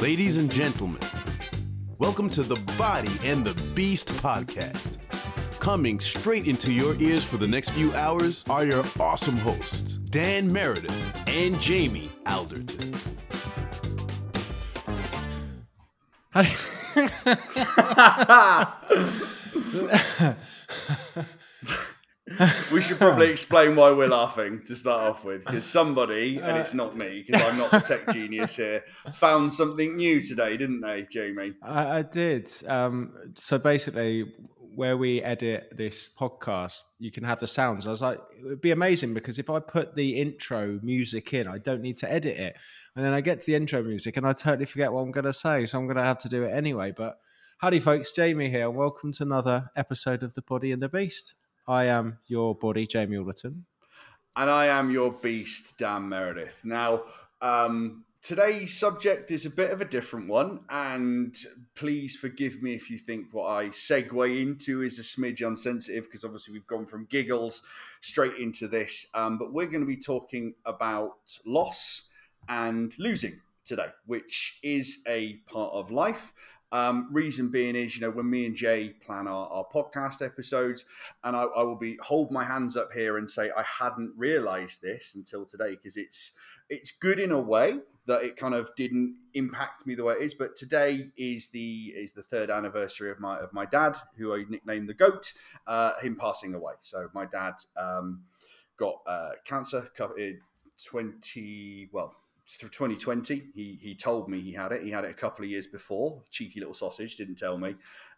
Ladies and gentlemen, welcome to the Body and the Beast podcast. Coming straight into your ears for the next few hours are your awesome hosts, Dan Meredith and Jamie Alderton. we should probably explain why we're laughing to start off with, because somebody, and it's not me, because I'm not the tech genius here, found something new today, didn't they, Jamie? I, I did. Um, so basically, where we edit this podcast, you can have the sounds. I was like, it would be amazing because if I put the intro music in, I don't need to edit it. And then I get to the intro music and I totally forget what I'm going to say. So I'm going to have to do it anyway. But howdy, folks. Jamie here. And welcome to another episode of The Body and the Beast. I am your body, Jamie Alderton. And I am your beast, Dan Meredith. Now, um, today's subject is a bit of a different one, and please forgive me if you think what I segue into is a smidge unsensitive, because obviously we've gone from giggles straight into this. Um, but we're going to be talking about loss and losing today, which is a part of life. Um, reason being is, you know, when me and Jay plan our, our podcast episodes, and I, I, will be hold my hands up here and say I hadn't realised this until today because it's it's good in a way that it kind of didn't impact me the way it is. But today is the is the third anniversary of my of my dad, who I nicknamed the Goat, uh, him passing away. So my dad um, got uh, cancer. Twenty well through 2020. He he told me he had it. He had it a couple of years before. Cheeky little sausage didn't tell me,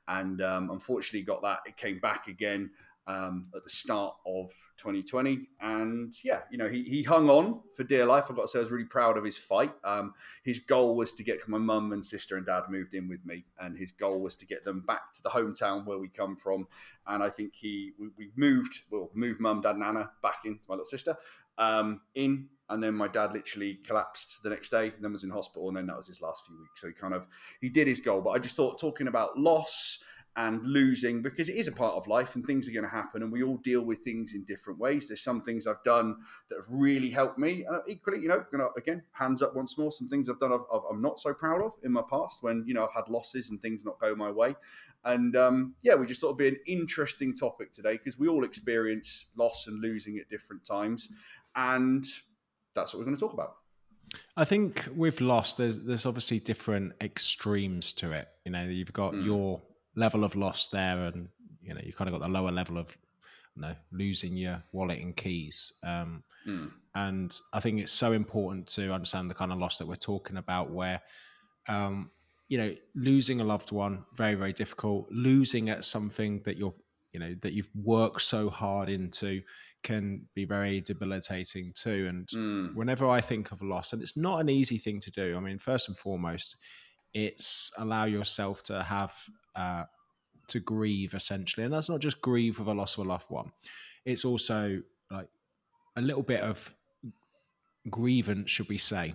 and um, unfortunately got that. It came back again um, at the start of 2020, and yeah, you know he he hung on for dear life. I've got to say I was really proud of his fight. Um, his goal was to get because my mum and sister and dad moved in with me, and his goal was to get them back to the hometown where we come from. And I think he we, we moved well moved mum, dad, and Anna back into my little sister um, in and then my dad literally collapsed the next day and then was in hospital and then that was his last few weeks. So he kind of he did his goal. But i just thought talking about loss and losing because it is a part of life and things are going to happen and we all deal with things in different ways. There's some things i've done that have really helped me. And equally you know gonna again hands up once more some things i've done i am not so proud of in my past when you know i've had losses and things not go my way. And um, yeah we just thought it'd be an interesting topic today because we all experience loss and losing at different times. And that's what we're going to talk about. I think with loss, there's there's obviously different extremes to it. You know, you've got mm. your level of loss there, and you know, you kind of got the lower level of you know losing your wallet and keys. Um, mm. And I think it's so important to understand the kind of loss that we're talking about, where um, you know, losing a loved one very very difficult. Losing at something that you're you know that you've worked so hard into can be very debilitating too and mm. whenever i think of loss and it's not an easy thing to do i mean first and foremost it's allow yourself to have uh, to grieve essentially and that's not just grieve with a loss of a loved one it's also like a little bit of grievance should we say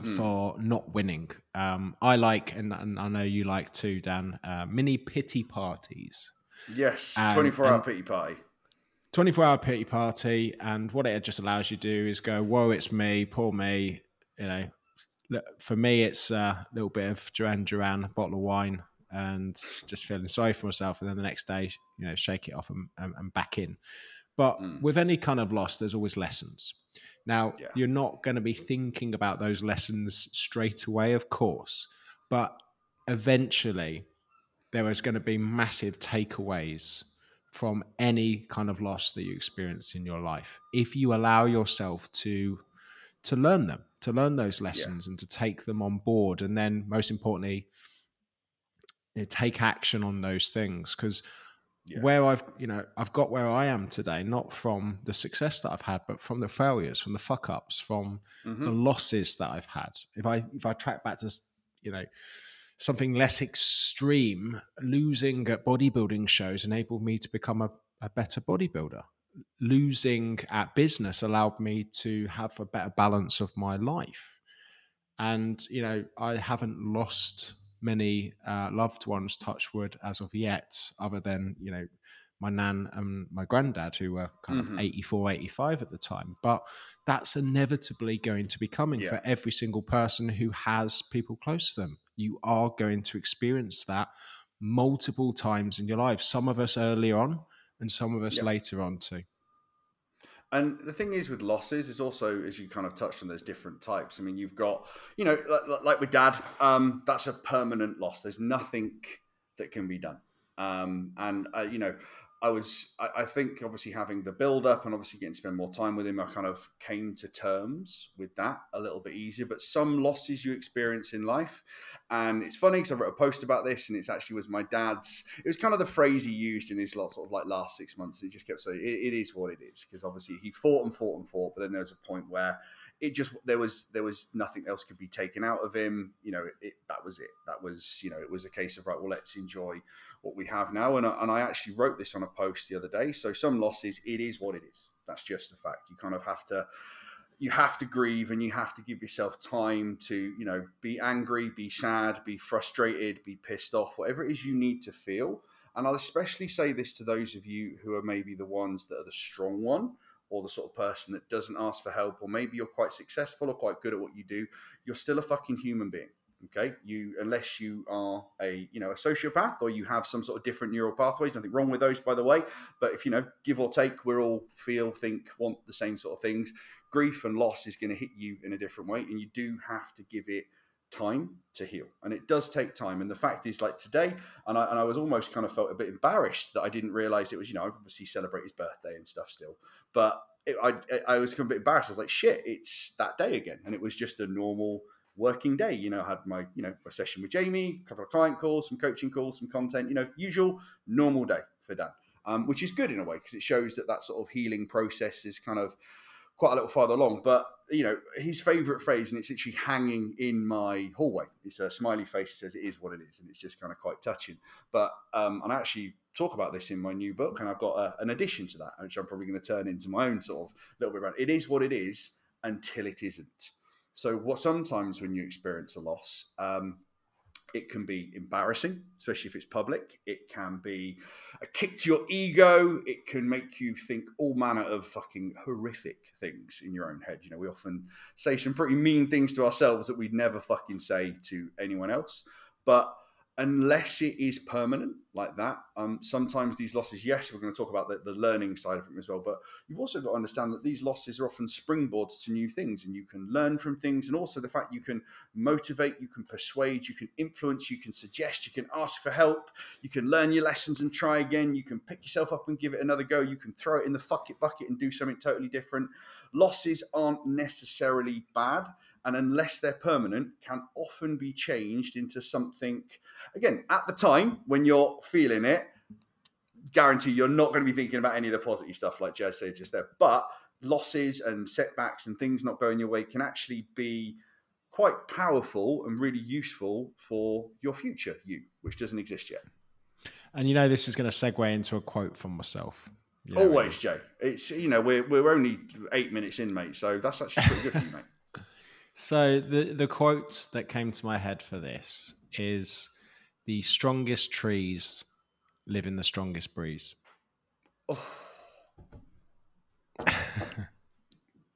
mm. for not winning um, i like and, and, i know you like too dan uh, mini pity parties Yes, and, 24 hour pity party. 24 hour pity party. And what it just allows you to do is go, whoa, it's me, poor me. You know, for me, it's a little bit of Duran Duran, a bottle of wine, and just feeling sorry for myself. And then the next day, you know, shake it off and, and, and back in. But mm. with any kind of loss, there's always lessons. Now, yeah. you're not going to be thinking about those lessons straight away, of course, but eventually there is going to be massive takeaways from any kind of loss that you experience in your life if you allow yourself to to learn them to learn those lessons yeah. and to take them on board and then most importantly you know, take action on those things because yeah. where i've you know i've got where i am today not from the success that i've had but from the failures from the fuck ups from mm-hmm. the losses that i've had if i if i track back to you know something less extreme, losing at bodybuilding shows enabled me to become a, a better bodybuilder. Losing at business allowed me to have a better balance of my life. And, you know, I haven't lost many uh, loved ones, touch wood, as of yet, other than, you know, my nan and my granddad, who were kind Mhm. of 84, 85 at the time. But that's inevitably going to be coming Yeah. for every single person who has people close to them. You are going to experience that multiple times in your life. Some of us earlier on, and some of us later on too. And the thing is with losses is also, as you kind of touched on, there's different types. I mean, you've got, you know, like, like with dad, um, that's a permanent loss. There's nothing that can be done. Um, and, uh, you know, I was, I, I think obviously having the build up and obviously getting to spend more time with him, I kind of came to terms with that a little bit easier. But some losses you experience in life, and it's funny because I wrote a post about this, and it's actually was my dad's. It was kind of the phrase he used in his lot, sort of like last six months. He just kept saying, "It, it is what it is," because obviously he fought and fought and fought, but then there was a point where it just there was there was nothing else could be taken out of him. You know, it, it, that was it. That was you know it was a case of right. Well, let's enjoy what we have now. And I, and I actually wrote this on a post the other day. So some losses, it is what it is. That's just a fact. You kind of have to you have to grieve and you have to give yourself time to you know be angry be sad be frustrated be pissed off whatever it is you need to feel and i'll especially say this to those of you who are maybe the ones that are the strong one or the sort of person that doesn't ask for help or maybe you're quite successful or quite good at what you do you're still a fucking human being okay? You unless you are a you know a sociopath or you have some sort of different neural pathways nothing wrong with those by the way but if you know give or take we're all feel think want the same sort of things grief and loss is going to hit you in a different way and you do have to give it time to heal and it does take time and the fact is like today and I, and I was almost kind of felt a bit embarrassed that I didn't realize it was you know I obviously celebrate his birthday and stuff still but it, I, I was kind of a bit embarrassed I was like shit it's that day again and it was just a normal working day. You know, I had my, you know, my session with Jamie, a couple of client calls, some coaching calls, some content, you know, usual normal day for Dan, um, which is good in a way because it shows that that sort of healing process is kind of quite a little farther along. But, you know, his favorite phrase, and it's actually hanging in my hallway, it's a smiley face. It says it is what it is. And it's just kind of quite touching. But, um, and I actually talk about this in my new book, and I've got a, an addition to that, which I'm probably going to turn into my own sort of little bit around. It is what it is until it isn't. So, what sometimes when you experience a loss, um, it can be embarrassing, especially if it's public. It can be a kick to your ego. It can make you think all manner of fucking horrific things in your own head. You know, we often say some pretty mean things to ourselves that we'd never fucking say to anyone else. But unless it is permanent like that, um, sometimes these losses, yes, we're going to talk about the, the learning side of them as well, but you've also got to understand that these losses are often springboards to new things and you can learn from things. And also the fact you can motivate, you can persuade, you can influence, you can suggest, you can ask for help, you can learn your lessons and try again, you can pick yourself up and give it another go, you can throw it in the fuck it bucket and do something totally different. Losses aren't necessarily bad and unless they're permanent can often be changed into something again at the time when you're feeling it guarantee you're not going to be thinking about any of the positive stuff like jazz said just there. But losses and setbacks and things not going your way can actually be quite powerful and really useful for your future you which doesn't exist yet. And you know, this is going to segue into a quote from myself. You know, always jay. It's you know we're, we're only eight minutes in mate so that's actually pretty good for you mate. So the the quote that came to my head for this is the strongest trees live in the strongest breeze.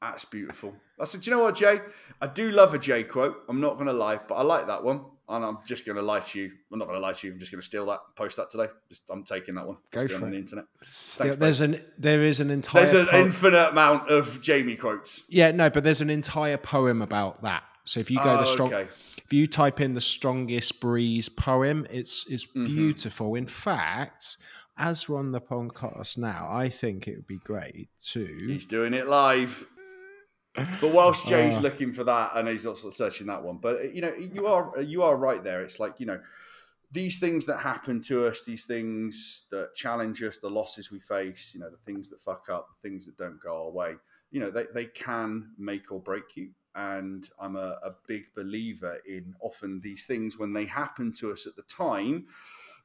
That's beautiful. I said, do you know what, Jay? I do love a Jay quote. I'm not going to lie, but I like that one. And I'm just going to lie to you. I'm not going to lie to you. I'm just going to steal that, post that today. Just I'm taking that one. Go for on it. the internet. Still, there's an there is an entire There's an po- infinite amount of Jamie quotes. yeah no, but there's an entire poem about that. So if you go Oh, the strong, okay. If you type in the strongest breeze poem, it's it's Mm-hmm. beautiful. In fact, as we're on the podcast now, I think it would be great to He's doing it live. But whilst Jay's Uh. looking for that, and he's also searching that one, but you know, you are you are right there. It's like you know, these things that happen to us, these things that challenge us, the losses we face, you know, the things that fuck up, the things that don't go our way, you know, they, they can make or break you. And I'm a, a big believer in often these things when they happen to us at the time,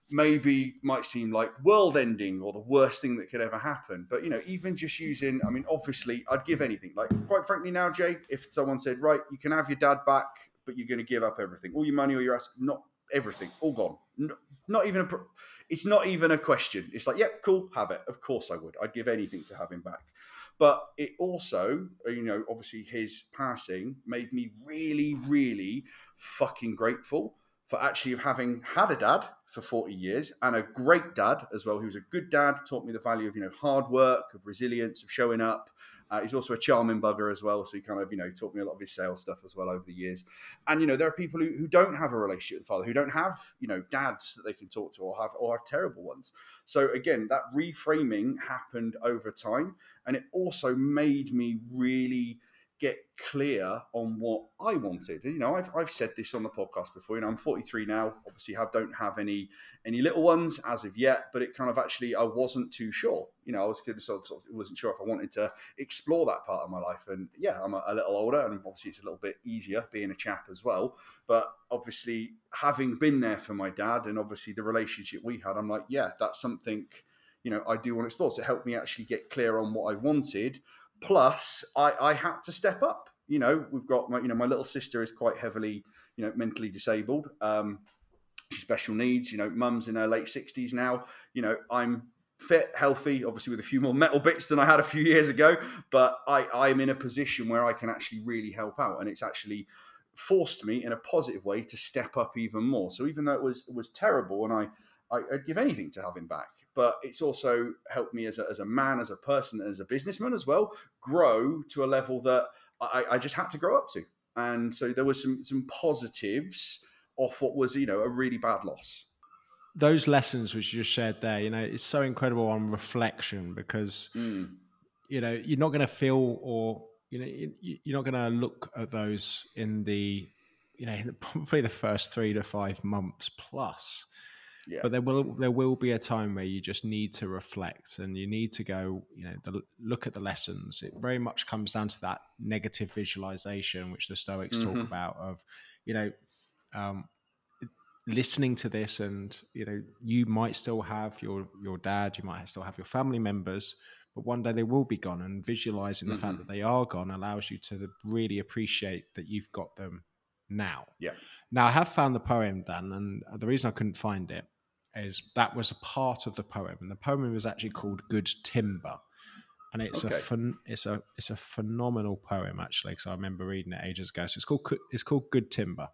maybe might seem like world ending or the worst thing that could ever happen. But you know, even just using, I mean, obviously, I'd give anything. Like, quite frankly, now, Jay, if someone said, right, you can have your dad back, but you're going to give up everything, all your money or your ass, not everything, all gone. not even a. It's not even a question. It's like, yeah, cool, have it. Of course I would. I'd give anything to have him back. But it also, uh, you know, obviously his passing made me really, really fucking grateful for actually having had a dad for 40 years and a great dad as well. He was a good dad, taught me the value of, you know, hard work, of resilience, of showing up. Uh, he's also a charming bugger as well. So he kind of, you know, taught me a lot of his sales stuff as well over the years. And, you know, there are people who, who don't have a relationship with the father, who don't have, you know, dads that they can talk to or have, or have terrible ones. So again, that reframing happened over time. And it also made me really – get clear on what I wanted. You know, I've, I've said this on the podcast before. You know, I'm 43 now. Obviously, have don't have any any little ones as of yet, but it kind of actually I wasn't too sure. You know, I was kind of sort of, wasn't sure if I wanted to explore that part of my life. And yeah, I'm a, a little older, and obviously it's a little bit easier being a chap as well. But obviously, having been there for my dad, and obviously the relationship we had, I'm like, yeah, that's something. You know, I do want to explore. So it helped me actually get clear on what I wanted, Plus, I, I had to step up. You know, we've got my, you know, my little sister is quite heavily, you know, mentally disabled. Um, special needs. You know, mum's in her late sixties now. You know, I'm fit, healthy, obviously with a few more metal bits than I had a few years ago, but I, I'm in a position where I can actually really help out, and it's actually forced me in a positive way to step up even more. So even though it was it was terrible, and I I, would give anything to have him back. But it's also helped me as a, as a man, as a person, as a businessman as well, grow to a level that I, I just had to grow up to. And so there were some some positives off what was, you know, a really bad loss. Those lessons which you just shared there, you know, it's so incredible on reflection because, mm. you know, you're not going to feel or, you know, you're not going to look at those in the, you know, in the, probably the first three to five months plus yeah. But there will there will be a time where you just need to reflect and you need to go, you know, the, look at the lessons. It very much comes down to that negative visualization, which the Stoics mm-hmm. talk about. Of, you know, um, listening to this, and you know, you might still have your your dad, you might still have your family members, but one day they will be gone. And visualizing mm-hmm. the fact mm-hmm. that they are gone allows you to really appreciate that you've got them now. Yeah. Now I have found the poem, Dan, and the reason I couldn't find it is that was a part of the poem, and the poem was actually called "Good Timber," and it's okay. a fun, it's a it's a phenomenal poem actually because I remember reading it ages ago. So it's called it's called "Good Timber."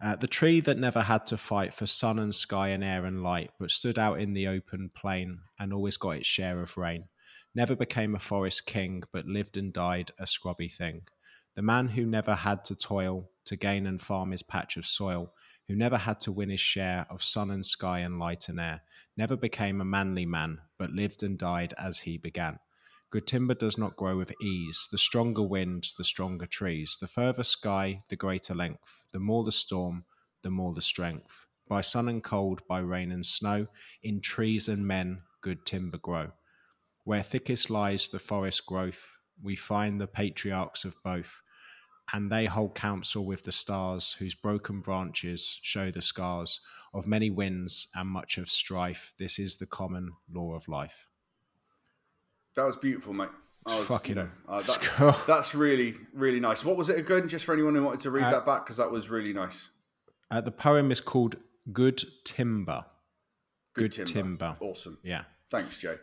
Uh, the tree that never had to fight for sun and sky and air and light, but stood out in the open plain and always got its share of rain. Never became a forest king, but lived and died a scrubby thing. The man who never had to toil to gain and farm his patch of soil, who never had to win his share of sun and sky and light and air, never became a manly man, but lived and died as he began. Good timber does not grow with ease. The stronger wind, the stronger trees. The further sky, the greater length. The more the storm, the more the strength. By sun and cold, by rain and snow, in trees and men, good timber grow. Where thickest lies the forest growth, we find the patriarchs of both and they hold counsel with the stars, whose broken branches show the scars of many winds and much of strife. This is the common law of life. That was beautiful, mate. Was, fucking, you know, uh, that, that's really, really nice. What was it again? Just for anyone who wanted to read uh, that back, because that was really nice. Uh, the poem is called "Good Timber." Good, Good timber. timber. Awesome. Yeah. Thanks, Jay.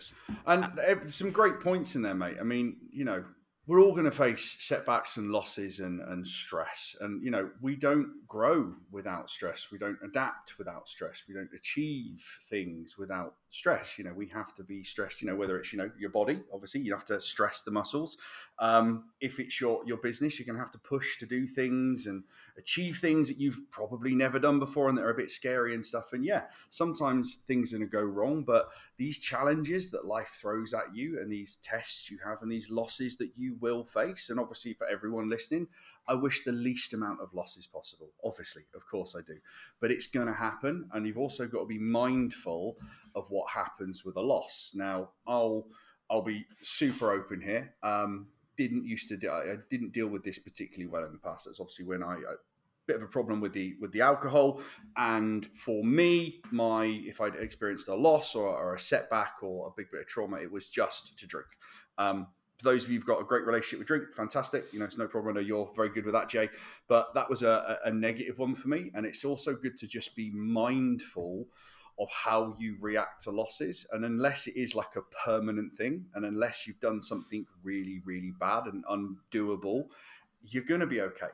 And some great points in there, mate. I mean, you know, we're all going to face setbacks and losses and, and stress. And, you know, we don't grow without stress. We don't adapt without stress. We don't achieve things without stress. You know, we have to be stressed, you know, whether it's, you know, your body, obviously, you have to stress the muscles. Um, if it's your, your business, you're going to have to push to do things and achieve things that you've probably never done before and that are a bit scary and stuff. And yeah, sometimes things are going to go wrong, but these challenges that life throws at you and these tests you have and these losses that you will face, and obviously for everyone listening, I wish the least amount of losses possible. Obviously, of course I do. But it's going to happen. And you've also got to be mindful of what happens with a loss. Now, I'll. I'll be super open here. Um, didn't used to do, I didn't deal with this particularly well in the past. That's obviously when I, I bit of a problem with the with the alcohol and for me my if i'd experienced a loss or, or, a setback or a big bit of trauma it was just to drink um, for those of you who've got a great relationship with drink, fantastic. You know, it's no problem. I know you're very good with that, Jay. But that was a, a negative one for me. And it's also good to just be mindful of how you react to losses. And unless it is like a permanent thing, and unless you've done something really, really bad and undoable, you're going to be okay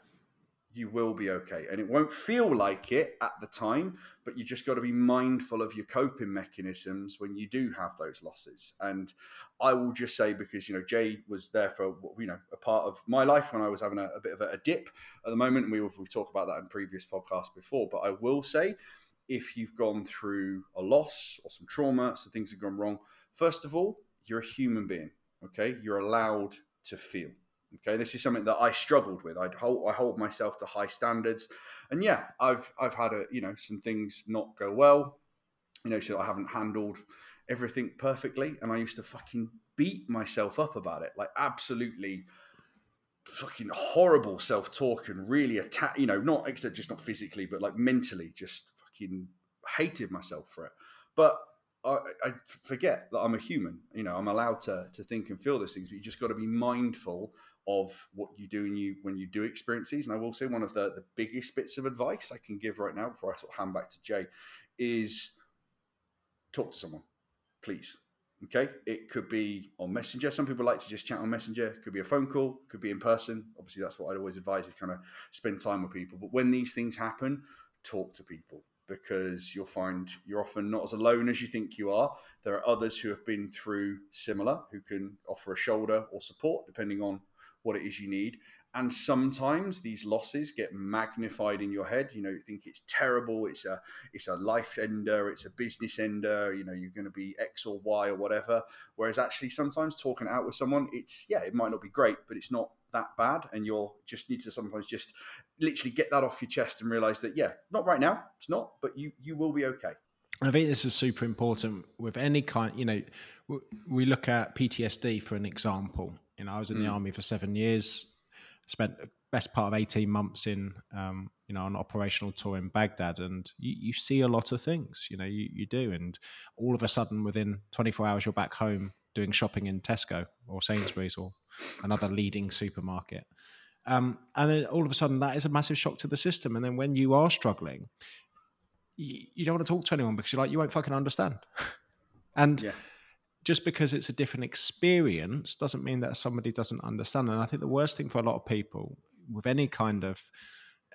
you will be okay. And it won't feel like it at the time, but you just got to be mindful of your coping mechanisms when you do have those losses. And I will just say, because, you know, Jay was there for, you know, a part of my life when I was having a, a bit of a, dip at the moment. And we, we've talked about that in previous podcasts before. But I will say, if you've gone through a loss or some trauma, some things have gone wrong, first of all, you're a human being. Okay. You're allowed to feel Okay, this is something that I struggled with. I hold I hold myself to high standards, and yeah, I've I've had a you know some things not go well. You know, so I haven't handled everything perfectly, and I used to fucking beat myself up about it, like absolutely fucking horrible self talk and really attack. You know, not except just not physically, but like mentally, just fucking hated myself for it. But I, I, forget that I'm a human. You know, I'm allowed to to think and feel these things, but you just got to be mindful of what you do and you when you do experience these. And I will say one of the the biggest bits of advice I can give right now before I sort of hand back to Jay is talk to someone, please. Okay, it could be on Messenger. Some people like to just chat on Messenger. Could be a phone call. Could be in person. Obviously, that's what I'd always advise is kind of spend time with people. But when these things happen, talk to people because you'll find you're often not as alone as you think you are. There are others who have been through similar who can offer a shoulder or support depending on what it is you need. And sometimes these losses get magnified in your head. You know, you think it's terrible, it's a it's a life ender, it's a business ender, you know, you're gonna be X or Y or whatever. Whereas actually sometimes talking out with someone, it's yeah, it might not be great, but it's not that bad. And you'll just need to sometimes just literally get that off your chest and realize that yeah, not right now, it's not, but you you will be okay. I think this is super important with any kind. You know, we look at PTSD for an example. You know, I was in mm. the army for seven years, spent the best part of eighteen months in, um, you know, an operational tour in Baghdad, and you, you see a lot of things. You know, you, you do, and all of a sudden, within twenty four hours, you're back home doing shopping in Tesco or Sainsbury's or another leading supermarket. Um, and then all of a sudden, that is a massive shock to the system. And then when you are struggling, you, you don't want to talk to anyone because you're like, you won't fucking understand. and yeah. Just because it's a different experience doesn't mean that somebody doesn't understand. And I think the worst thing for a lot of people with any kind of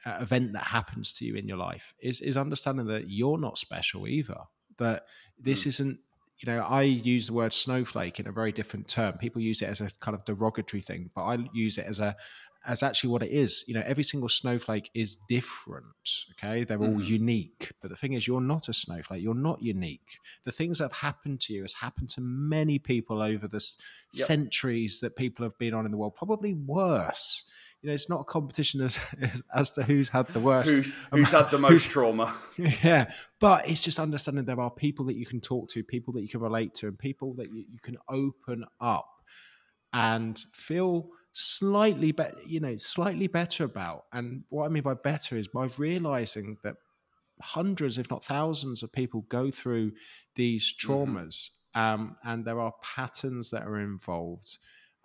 uh, event that happens to you in your life is is understanding that you're not special either. That this mm. isn't you know, I use the word snowflake in a very different term. People use it as a kind of derogatory thing, but I use it as a as actually what it is. You know, every single snowflake is different. Okay, they're all mm-hmm. unique. But the thing is, you're not a snowflake. You're not unique. The things that have happened to you has happened to many people over the yep. centuries that people have been on in the world. Probably worse. You know, it's not a competition as as to who's had the worst, who's, who's had the most trauma. Yeah, but it's just understanding there are people that you can talk to, people that you can relate to, and people that you, you can open up and feel slightly better, you know, slightly better about. And what I mean by better is by realizing that hundreds, if not thousands, of people go through these mm-hmm. traumas, mm-hmm. um, and there are patterns that are involved,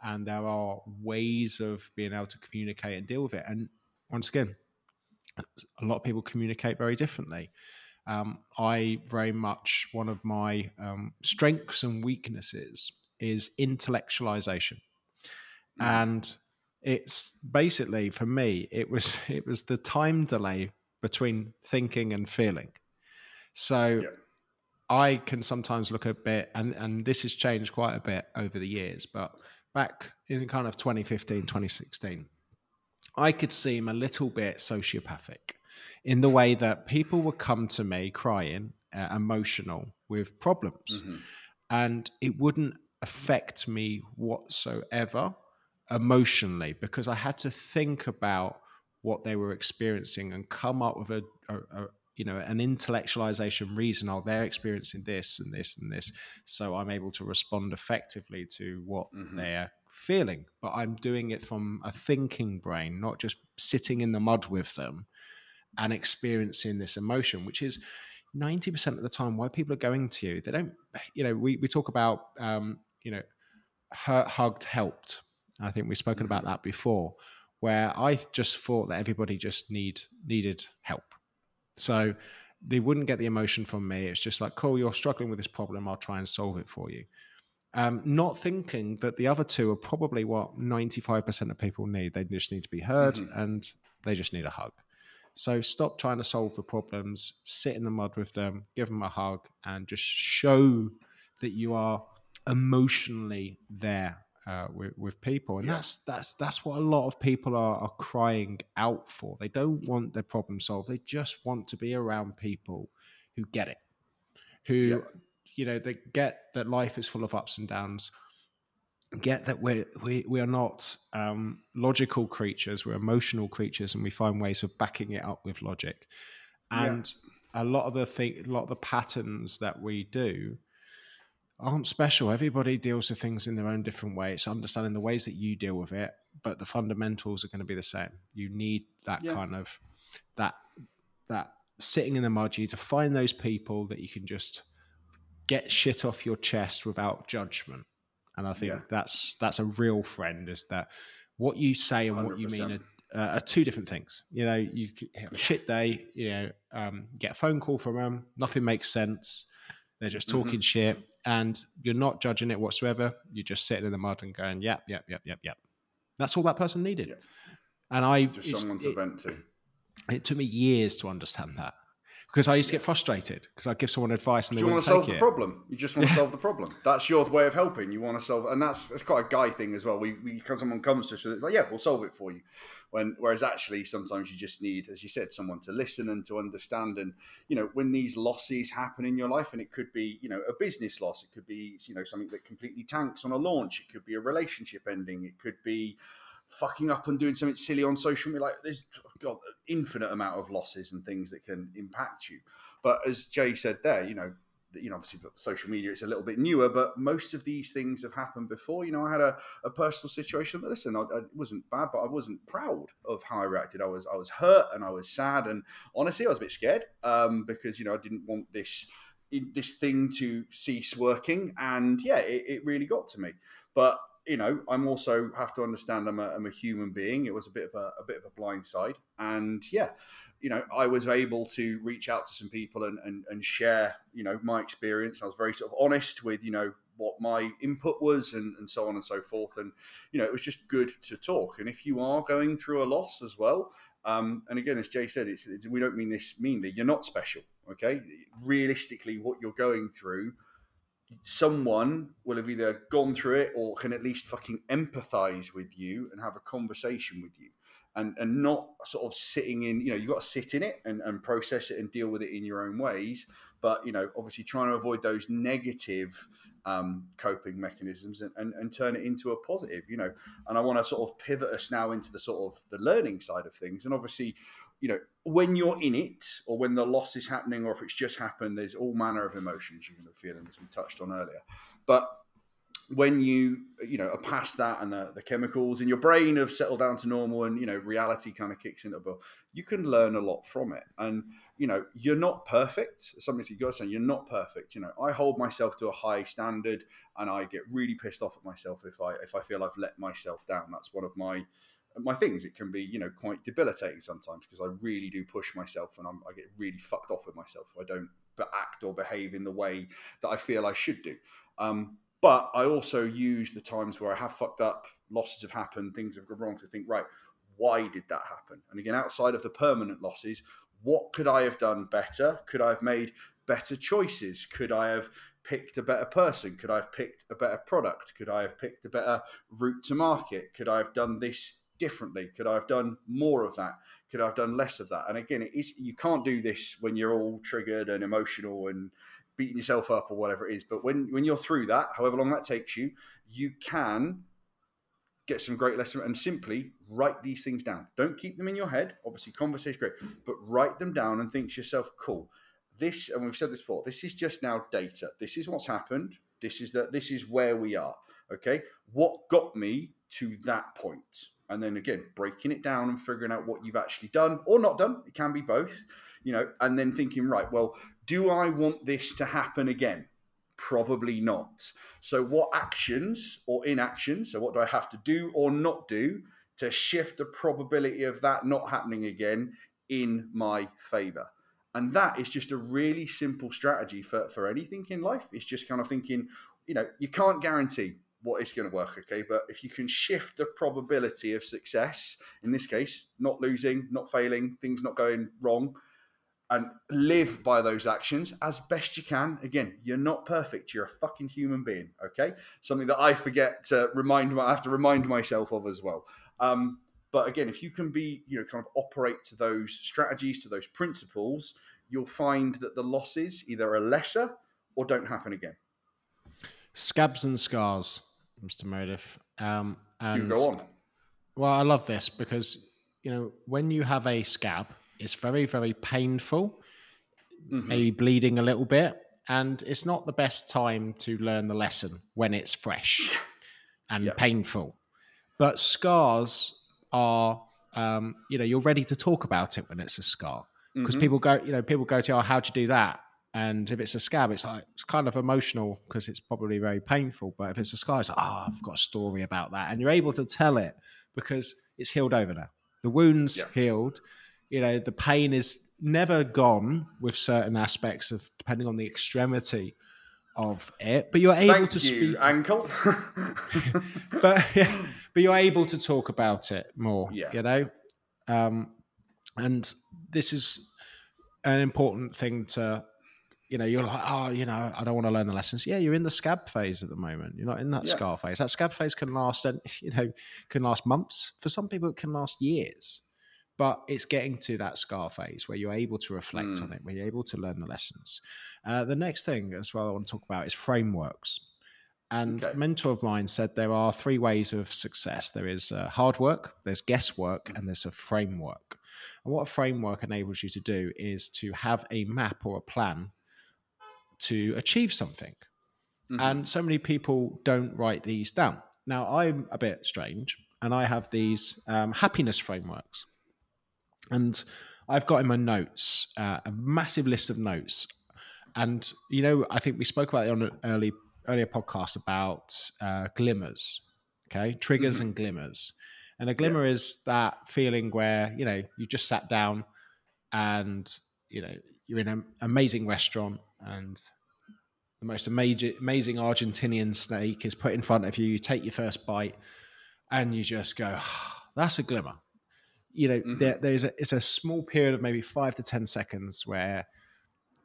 and there are ways of being able to communicate and deal with it. And once again, a lot of people communicate very differently. Um, I very much one of my um, strengths and weaknesses is intellectualization. Mm. and it's basically for me it was it was the time delay between thinking and feeling so yeah. i can sometimes look a bit and and this has changed quite a bit over the years but back in kind of 2015 2016 i could seem a little bit sociopathic in the way that people would come to me crying uh, emotional with problems mm-hmm. and it wouldn't affect me whatsoever emotionally because I had to think about what they were experiencing and come up with a, a, a you know an intellectualization reason oh they're experiencing this and this and this so i'm able to respond effectively to what mm-hmm. they're feeling but i'm doing it from a thinking brain not just sitting in the mud with them and experiencing this emotion which is 90% of the time why people are going to you they don't you know we, we talk about um, you know hurt hugged helped. I think we've spoken about mm-hmm. that before, where I just thought that everybody just need needed help. So they wouldn't get the emotion from me. It's just like, cool, you're struggling with this problem. I'll try and solve it for you. Um, not thinking that the other two are probably what 95% of people need. They just need to be heard mm-hmm. and they just need a hug. So stop trying to solve the problems, sit in the mud with them, give them a hug, and just show that you are emotionally there uh, with, with, people, and yeah. that's that's that's what a lot of people are, are crying out for. They don't want their problem solved; they just want to be around people who get it, who yeah. you know they get that life is full of ups and downs. Get that we we we are not um, logical creatures; we're emotional creatures, and we find ways of backing it up with logic. And yeah. a lot of the thing, a lot of the patterns that we do aren't special. Everybody deals with things in their own different way. It's understanding the ways that you deal with it, but the fundamentals are going to be the same. You need that yeah. kind of that that sitting in the mud. You need to find those people that you can just get shit off your chest without judgment. And I think yeah. that's that's a real friend. Is that what you say and 100%. what you mean are, uh, are, two different things. You know, you have a shit day. You know, um, get a phone call from them. Nothing makes sense they're just talking mm-hmm. shit, and you're not judging it whatsoever. You're just sitting in the mud and going, "Yep, yep, yep, yep, yep." That's all that person needed. Yep. And I just someone to it, vent to. It took me years to understand that because I used to get frustrated because I'd give someone advice and they would be like, you want to solve the problem. You just want to solve the problem. That's your way of helping. You want to solve, and that's that's quite a guy thing as well. We, we someone comes to us with it, like, yeah, we'll solve it for you. When whereas actually sometimes you just need, as you said, someone to listen and to understand. And you know when these losses happen in your life, and it could be you know a business loss, it could be you know something that completely tanks on a launch, it could be a relationship ending, it could be fucking up and doing something silly on social media. Like there's God, infinite amount of losses and things that can impact you. But as Jay said there, you know, you know, obviously social media it's a little bit newer, but most of these things have happened before. You know, I had a, a personal situation that listen, I, I, it wasn't bad, but I wasn't proud of how I reacted. I was I was hurt and I was sad, and honestly, I was a bit scared um, because you know I didn't want this this thing to cease working, and yeah, it, it really got to me. But you know, I'm also have to understand I'm a, I'm a human being. It was a bit of a, a bit of a blind side, and yeah, you know, I was able to reach out to some people and, and, and share, you know, my experience. I was very sort of honest with, you know, what my input was and, and so on and so forth. And, you know, it was just good to talk. And if you are going through a loss as well, um, and again, as Jay said, it's, we don't mean this meanly. You're not special, okay? Realistically, what you're going through – someone will have either gone through it or can at least fucking empathize with you and have a conversation with you. And and not sort of sitting in you know you've got to sit in it and, and process it and deal with it in your own ways. But you know obviously trying to avoid those negative um, coping mechanisms and, and, and turn it into a positive you know. And i want to sort of pivot us now into the sort of the learning side of things. And obviously you know, when you're in it or when the loss is happening or if it's just happened, there's all manner of emotions you're going to feel, as we touched on earlier. But when you, you know, are past that and the, the chemicals in your brain have settled down to normal and, you know, reality kind of kicks in a bit, you can learn a lot from it. And, you know, you're not perfect. Something you got to say, you're not perfect. You know, I hold myself to a high standard and I get really pissed off at myself if I, if I feel I've let myself down. That's one of my, my things. It can be, you know, quite debilitating sometimes because I really do push myself and I'm, i get really fucked off with myself if I don't act or behave in the way that I feel I should do. Um, but I also use the times where I have fucked up, losses have happened, things have gone wrong to think, right, why did that happen? And again, outside of the permanent losses, what could I have done better? Could I have made better choices? Could I have picked a better person? Could I have picked a better product? Could I have picked a better route to market? Could I have done this differently? Could I have done more of that? Could I have done less of that? And again, it is you can't do this when you're all triggered and emotional and beating yourself up or whatever it is. But when when you're through that, however long that takes you, you can get some great lessons and simply write these things down. Don't keep them in your head. Obviously, conversation great, but write them down and think to yourself, cool. This, and we've said this before, this is just now data. This is what's happened. This is that this is where we are. Okay. What got me to that point? And then again breaking it down and figuring out what you've actually done or not done it can be both you know and then thinking right well do i want this to happen again Probably not. So, what actions or inactions? So, what do I have to do or not do to shift the probability of that not happening again in my favor? And that is just a really simple strategy for, for anything in life. It's just kind of thinking, you know, you can't guarantee what is going to work, okay? But if you can shift the probability of success, in this case, not losing, not failing, things not going wrong, and live by those actions as best you can. Again, you're not perfect. You're a fucking human being. Okay, something that I forget to remind. I have to remind myself of as well. Um, but again, if you can be, you know, kind of operate to those strategies, to those principles, you'll find that the losses either are lesser or don't happen again. Scabs and scars, Mr. Meredith. Um, and, Do go on. Well, I love this because you know when you have a scab it's very, very painful, mm-hmm. maybe bleeding a little bit. And it's not the best time to learn the lesson when it's fresh and yep. painful. But scars are, um, you know, you're ready to talk about it when it's a scar. Because mm-hmm. people go, you know, people go to, oh, how'd you do that? And if it's a scab, it's like it's kind of emotional because it's probably very painful. But if it's a scar, it's like, oh, I've got a story about that, and you're able to tell it because it's healed over now. The wound's healed, you know the pain is never gone with certain aspects of depending on the extremity of it but you're able Thank to you, speak ankle but yeah, but you're able to talk about it more yeah. you know um, and this is an important thing to you know you're like oh you know i don't want to learn the lessons yeah you're in the scab phase at the moment you're not in that yeah. scar phase that scab phase can last and you know can last months for some people it can last years but it's getting to that scar phase where you're able to reflect mm. on it, where you're able to learn the lessons. Uh, the next thing as well I want to talk about is frameworks. And okay. a mentor of mine said there are three ways of success there is uh, hard work, there's guesswork, and there's a framework. And what a framework enables you to do is to have a map or a plan to achieve something. Mm-hmm. And so many people don't write these down. Now, I'm a bit strange, and I have these um, happiness frameworks. And I've got in my notes uh, a massive list of notes. And, you know, I think we spoke about it on an early, earlier podcast about uh, glimmers, okay? Triggers mm-hmm. and glimmers. And a glimmer yeah. is that feeling where, you know, you just sat down and, you know, you're in an amazing restaurant and the most amazing, amazing Argentinian steak is put in front of you. You take your first bite and you just go, oh, that's a glimmer you know, mm-hmm. there, there's a, it's a small period of maybe five to ten seconds where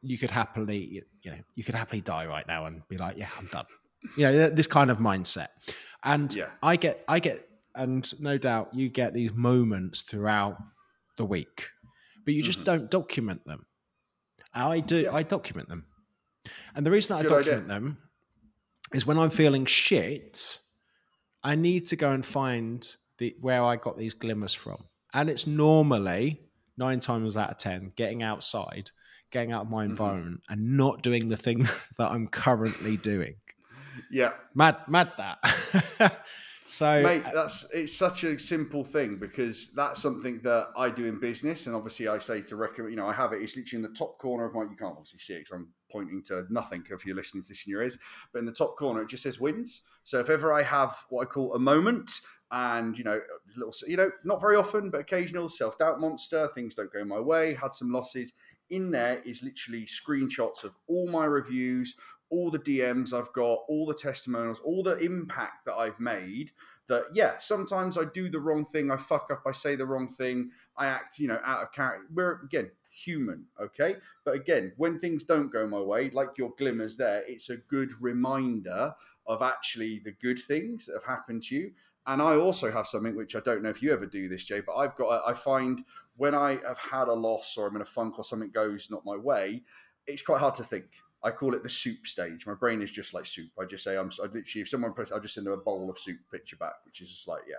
you could happily, you know, you could happily die right now and be like, yeah, I'm done. you know, this kind of mindset. And yeah. I get, I get, and no doubt you get these moments throughout the week, but you just mm-hmm. don't document them. I do, yeah. I document them. And the reason I document idea. them is when I'm feeling shit, I need to go and find the where I got these glimmers from. And it's normally nine times out of 10 getting outside, getting out of my mm-hmm. environment mm-hmm. and not doing the thing that I'm currently doing. Yeah. Mad, mad that. so, mate, uh, that's it's such a simple thing because that's something that I do in business. And obviously, I say to recommend, you know, I have it, it's literally in the top corner of my, you can't obviously see it because I'm pointing to nothing if you're listening to this in your ears, but in the top corner, it just says wins. So if ever I have what I call a moment, and you know, little, you know, not very often, but occasional self doubt monster. Things don't go my way. Had some losses. In there is literally screenshots of all my reviews, all the DMs I've got, all the testimonials, all the impact that I've made. That yeah, sometimes I do the wrong thing, I fuck up, I say the wrong thing, I act, you know, out of character. We're again human, okay? But again, when things don't go my way, like your glimmers there, it's a good reminder of actually the good things that have happened to you and I also have something which I don't know if you ever do this, Jay, but I've got, I find when I have had a loss or I'm in a funk or something goes not my way, it's quite hard to think. I call it the soup stage. My brain is just like soup. I just say, I'm I literally, if someone press, I'll just send them a bowl of soup picture back, which is just like, yeah.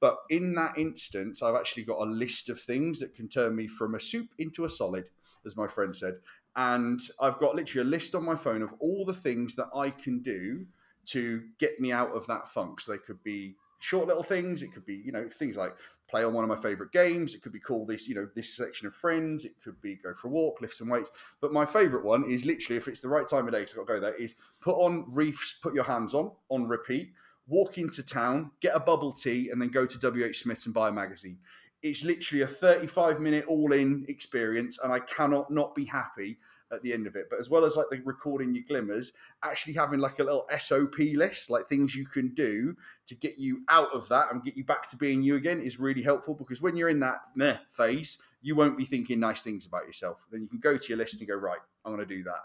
But in that instance, I've actually got a list of things that can turn me from a soup into a solid, as my friend said. And I've got literally a list on my phone of all the things that I can do to get me out of that funk. So they could be short little things. It could be, you know, things like play on one of my favorite games. It could be called this, you know, this section of friends. It could be go for a walk, lift some weights. But my favorite one is literally, if it's the right time of day, to go there, is put on Reef's, put your hands on, on repeat, walk into town, get a bubble tea, and then go to WH Smith and buy a magazine. It's literally a 35 minute all in experience, and I cannot not be happy at the end of it. But as well as like the recording your glimmers, actually having like a little SOP list, like things you can do to get you out of that and get you back to being you again is really helpful because when you're in that meh phase, you won't be thinking nice things about yourself. Then you can go to your list and go, right, I'm going to do that.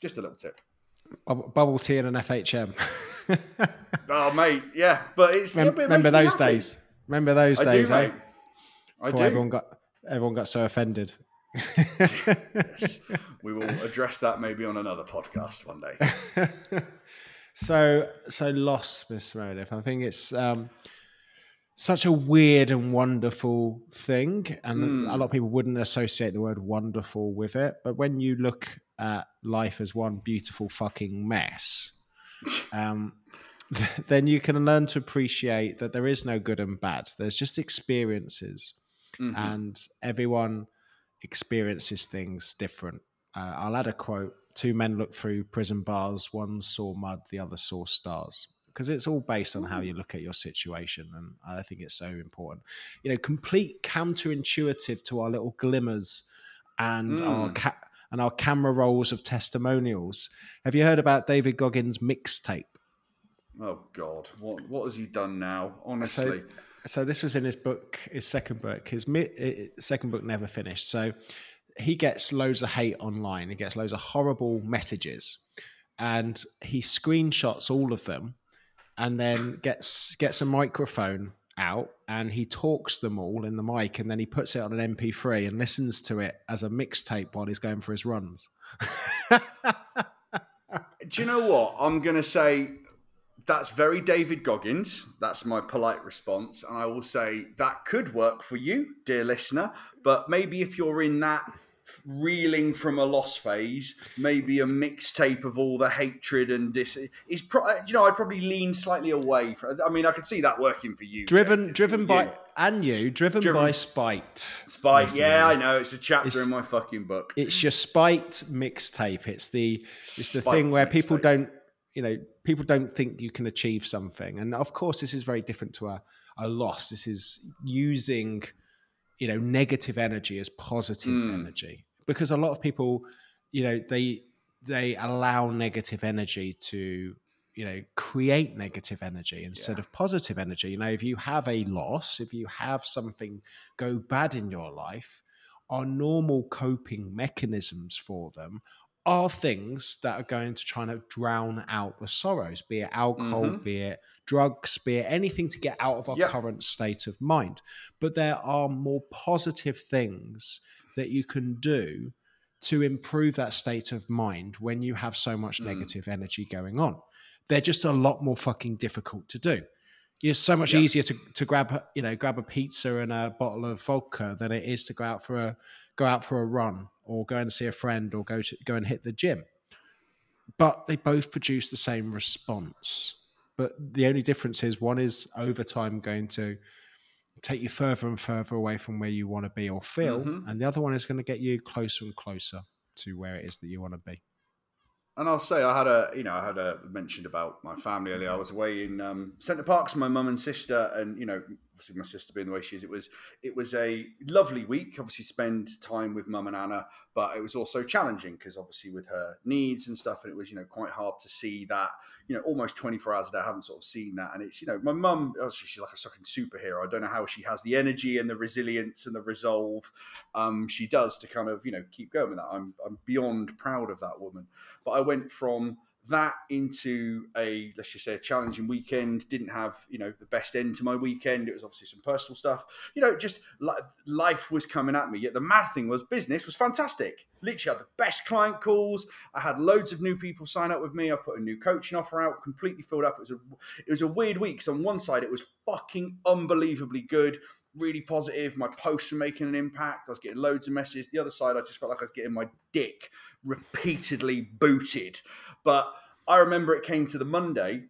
Just a little tip. Bubble tea and an FHM. oh, mate, yeah, but it's Mem- yeah, it remember those happy. days. Remember those I days, do, eh? mate. I Before do. everyone got everyone got so offended. Yes. We will address that maybe on another podcast one day. so so loss, Miss Meredith. I think it's um, such a weird and wonderful thing, and Mm. a lot of people wouldn't associate the word wonderful with it. But when you look at life as one beautiful fucking mess, um, then you can learn to appreciate that there is no good and bad. There's just experiences, Mhm. and everyone experiences things different. Uh, I'll add a quote: Two men looked through prison bars. One saw mud, the other saw stars. Because it's all based on how you look at your situation, and I think it's so important. You know, complete counterintuitive to our little glimmers and our Mm. ca- and our camera rolls of testimonials. Have you heard about David Goggins' mixtape? Oh God, what what has he done now? Honestly, so this was in his book, his second book. His mi- eh, second book never finished. So he gets loads of hate online. He gets loads of horrible messages, and he screenshots all of them, and then gets gets a microphone out and he talks them all in the mic, and then he puts it on an MP3 and listens to it as a mixtape while he's going for his runs. do you know what? I'm gonna say that's very David Goggins. That's my polite response, and I will say that could work for you, dear listener. But maybe if you're in that reeling from a loss phase, maybe a mixtape of all the hatred and this is. Pro- you know, I'd probably lean slightly away from. I mean, I could see that working for you, driven, Jeff, driven you. by and you, driven, Driven- by spite. spite. Listen, Yeah, I know. It's a chapter It's- in my fucking book. it's your spite mixtape. It's the it's the Spite thing where people don't you know people don't think you can achieve something, and of course this is very different to a, a loss. This is using you know negative energy as positive Mm. energy because a lot of people you know they they allow negative energy to you know create negative energy instead Yeah. of positive energy you know if you have a loss if you have something go bad in your life our normal coping mechanisms for them are things that are going to try to drown out the sorrows, be it alcohol, Mhm. be it drugs, be it anything to get out of our Yep. current state of mind. But there are more positive things that you can do to improve that state of mind when you have so much Mm. negative energy going on. They're just a lot more fucking difficult to do. It's so much Yeah. easier to, to grab you know grab a pizza and a bottle of vodka than it is to go out for a go out for a run or go and see a friend or go to go and hit the gym. But they both produce the same response. But the only difference is one is over time going to take you further and further away from where you want to be or feel, Mhm. and the other one is going to get you closer and closer to where it is that you want to be. And I'll say I had a, you know, I had a mentioned about my family earlier. I was away in um, Center Parcs, my mum and sister, and you know, obviously my sister being the way she is, it was it was a lovely week. Obviously, spend time with mum and Anna, but it was also challenging because obviously with her needs and stuff, and it was you know quite hard to see that you know almost twenty four hours a day. I haven't sort of seen that, and it's you know my mum, obviously she's like a fucking superhero. I don't know how she has the energy and the resilience and the resolve um, she does to kind of you know keep going with that. I'm I'm beyond proud of that woman. But I went from that into a let's just say a challenging weekend. Didn't have you know the best end to my weekend. It was obviously some personal stuff. You know, just li- life was coming at me. Yet the mad thing was business was fantastic. Literally had the best client calls. I had loads of new people sign up with me. I put a new coaching offer out, completely filled up. It was a it was a weird week. So on one side, it was fucking unbelievably good really positive. My posts were making an impact. I was getting loads of messages. The other side, I just felt like I was getting my dick repeatedly booted. But I remember it came to the Monday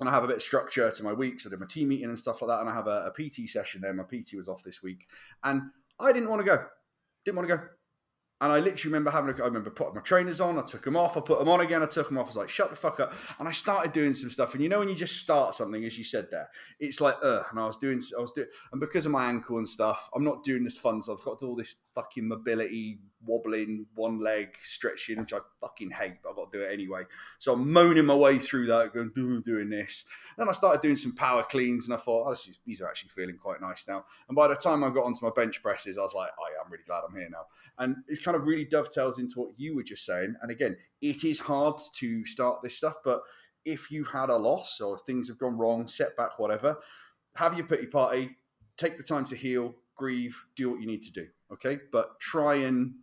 and I have a bit of structure to my weeks. I did my team meeting and stuff like that, and I have a, a PT session there. My PT was off this week, and I didn't want to go. Didn't want to go. And I literally remember having a, I remember putting my trainers on, I took them off, I put them on again, I took them off. I was like, shut the fuck up. And I started doing some stuff. And you know, when you just start something, as you said there, it's like, uh, and I was doing, I was doing, and because of my ankle and stuff, I'm not doing this fun. So I've got to do all this fucking mobility, wobbling, one leg stretching, which I fucking hate, but I've got to do it anyway. So I'm moaning my way through that, going, doing this. And then I started doing some power cleans and I thought, oh, is, these are actually feeling quite nice now. And by the time I got onto my bench presses, I was like, oh, yeah, I'm really glad I'm here now. And it's kind of really dovetails into what you were just saying. And again, it is hard to start this stuff, but if you've had a loss or things have gone wrong, setback, whatever, have your pity party, take the time to heal, grieve, do what you need to do. Okay. But try and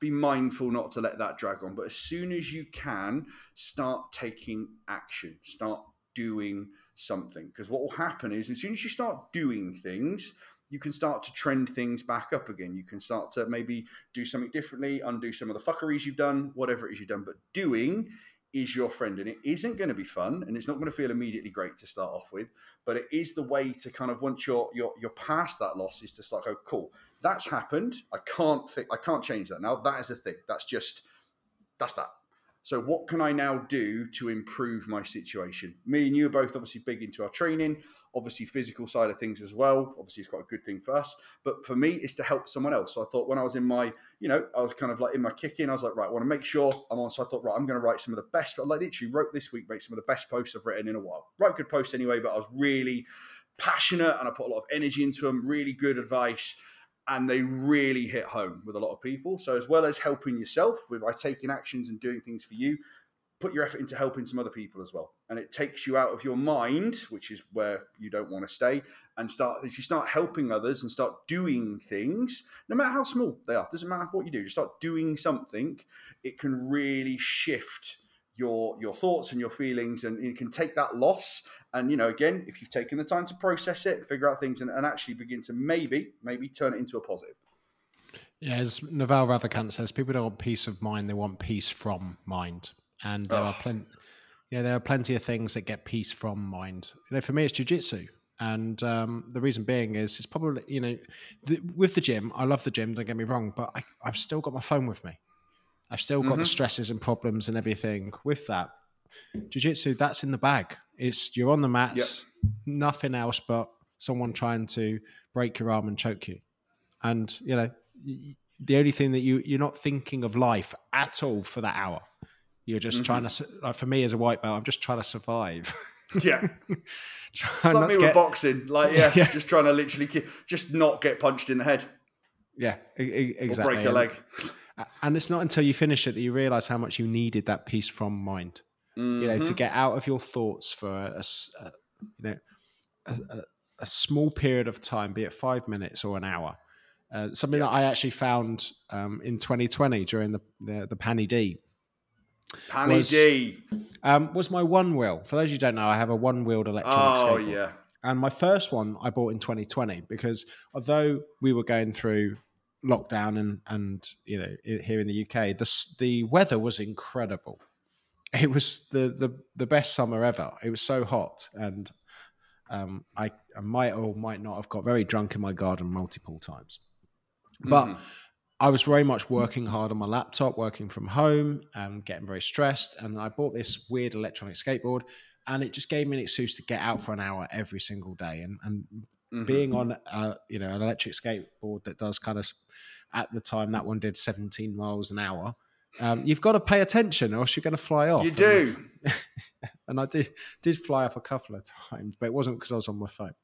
be mindful not to let that drag on. But as soon as you can, start taking action, start doing something. Because what will happen is, as soon as you start doing things, you can start to trend things back up again. You can start to maybe do something differently, undo some of the fuckeries you've done, whatever it is you've done. But doing is your friend, and it isn't going to be fun, and it's not going to feel immediately great to start off with. But it is the way to kind of once you're you're, you're past that loss, is to start go cool. That's happened. I can't think. I can't change that now. That is a thing. That's just that's that. So, what can I now do to improve my situation? Me and you are both obviously big into our training, obviously, physical side of things as well. Obviously, it's quite a good thing for us. But for me, it's to help someone else. So, I thought when I was in my, you know, I was kind of like in my kicking, I was like, right, I want to make sure I'm on. So, I thought, right, I'm going to write some of the best, I literally wrote this week, make some of the best posts I've written in a while. Write good posts anyway, but I was really passionate and I put a lot of energy into them, really good advice and they really hit home with a lot of people. So as well as helping yourself with by taking actions and doing things for you, put your effort into helping some other people as well. And it takes you out of your mind, which is where you don't want to stay, and start if you start helping others and start doing things, no matter how small they are, doesn't matter what you do, just start doing something, it can really shift your your thoughts and your feelings and you can take that loss. And you know again if you've taken the time to process it figure out things and, and actually begin to maybe maybe turn it into a positive. Yeah as naval ravikant says people don't want peace of mind they want peace from mind. And there oh. are plenty you know there are plenty of things that get peace from mind. You know for me it's jiu-jitsu. And um, the reason being is it's probably you know the, with the gym i love the gym don't get me wrong but I, i've still got my phone with me I've still got mm-hmm. the stresses and problems and everything with that. Jiu Jitsu, that's in the bag. It's you're on the mats, yep. nothing else but someone trying to break your arm and choke you. And you know, the only thing that you you're not thinking of life at all for that hour. You're just mm-hmm. trying to like for me as a white belt, I'm just trying to survive. Yeah. it's like me with get... boxing. Like, yeah, yeah, just trying to literally just not get punched in the head. Yeah, exactly. Or break your leg and it's not until you finish it that you realize how much you needed that peace from mind mm-hmm. you know to mm-hmm. get out of your thoughts for a, a you know a, a, a, small period of time be it five minutes or an hour uh, something yeah. that i actually found um, in 2020 during the the, the Panny D Panny was, D um, was my one wheel for those of you who don't know i have a one wheeled electronic oh skateboard. yeah and my first one I bought in 2020 because although we were going through lockdown and and you know here in the UK, the the weather was incredible. It was the the the best summer ever. It was so hot, and um, I, I might or might not have got very drunk in my garden multiple times, but. Mm. I was very much working hard on my laptop, working from home, and getting very stressed. And I bought this weird electronic skateboard, and it just gave me an excuse to get out for an hour every single day. And, and Mm-hmm. Being on, a, you know, an electric skateboard that does kind of, at the time that one did 17 miles an hour. Um, you've got to pay attention, or else you're going to fly off. You do. and I did did fly off a couple of times, but it wasn't because I was on my phone.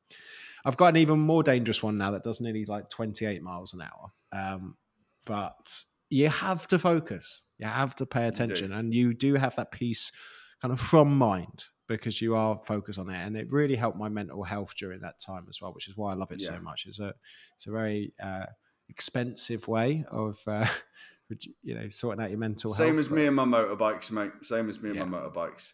I've got an even more dangerous one now that does nearly like 28 miles an hour. Um, but you have to focus. You have to pay attention, you and you do have that peace kind of from mind because you are focused on it, and it really helped my mental health during that time as well, which is why I love it yeah. so much. It's a it's a very uh, expensive way of. Uh, you know, sorting out your mental health. Same health. as me and my motorbikes, mate. Same as me and yeah. my motorbikes.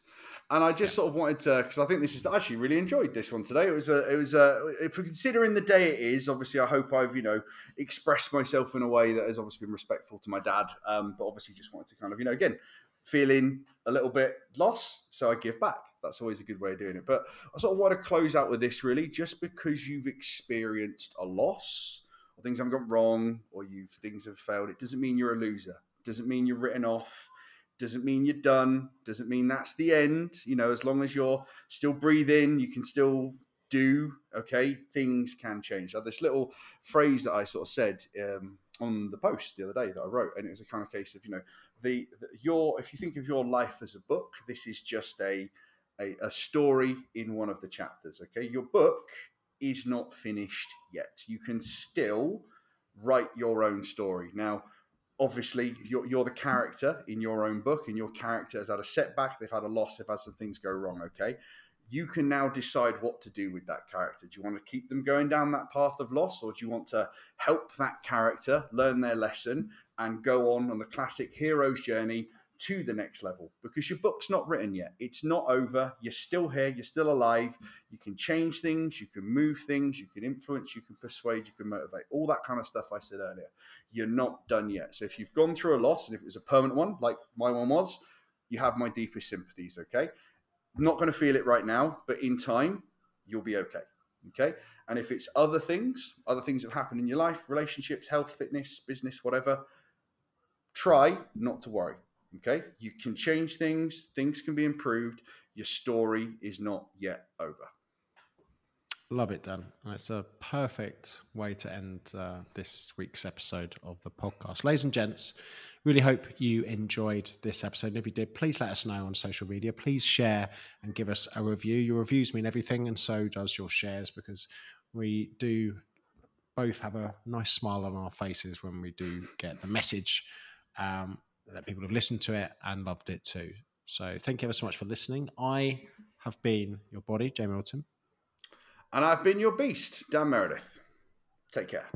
And I just yeah. sort of wanted to, because I think this is I actually really enjoyed this one today. It was a, it was a, if we're considering the day it is, obviously I hope I've you know expressed myself in a way that has obviously been respectful to my dad. Um, but obviously just wanted to kind of you know again feeling a little bit lost, so I give back. That's always a good way of doing it. But I sort of want to close out with this really, just because you've experienced a loss or things haven't gone wrong or you've things have failed, it doesn't mean you're a loser. It doesn't mean you're written off. Doesn't mean you're done. Doesn't mean that's the end. You know, as long as you're still breathing, you can still do. Okay, things can change. Now, this little phrase that I sort of said um, on the post the other day that I wrote, and it was a kind of case of you know the, the your if you think of your life as a book, this is just a, a a story in one of the chapters. Okay, your book is not finished yet. You can still write your own story now obviously you're, you're the character in your own book and your character has had a setback they've had a loss they've had some things go wrong okay you can now decide what to do with that character do you want to keep them going down that path of loss or do you want to help that character learn their lesson and go on on the classic hero's journey to the next level because your book's not written yet. It's not over. You're still here. You're still alive. You can change things. You can move things. You can influence. You can persuade. You can motivate. All that kind of stuff I said earlier. You're not done yet. So if you've gone through a loss and if it was a permanent one, like my one was, you have my deepest sympathies. Okay. Not going to feel it right now, but in time, you'll be okay. Okay. And if it's other things, other things that happened in your life, relationships, health, fitness, business, whatever, try not to worry Okay, you can change things, things can be improved. Your story is not yet over. Love it, Dan. It's a perfect way to end uh, this week's episode of the podcast. Ladies and gents, really hope you enjoyed this episode. And if you did, please let us know on social media. Please share and give us a review. Your reviews mean everything, and so does your shares because we do both have a nice smile on our faces when we do get the message. Um, that people have listened to it and loved it too. So thank you ever so much for listening. I have been your body, Jay Alderton. And I've been your beast, Dan Meredith. Take care.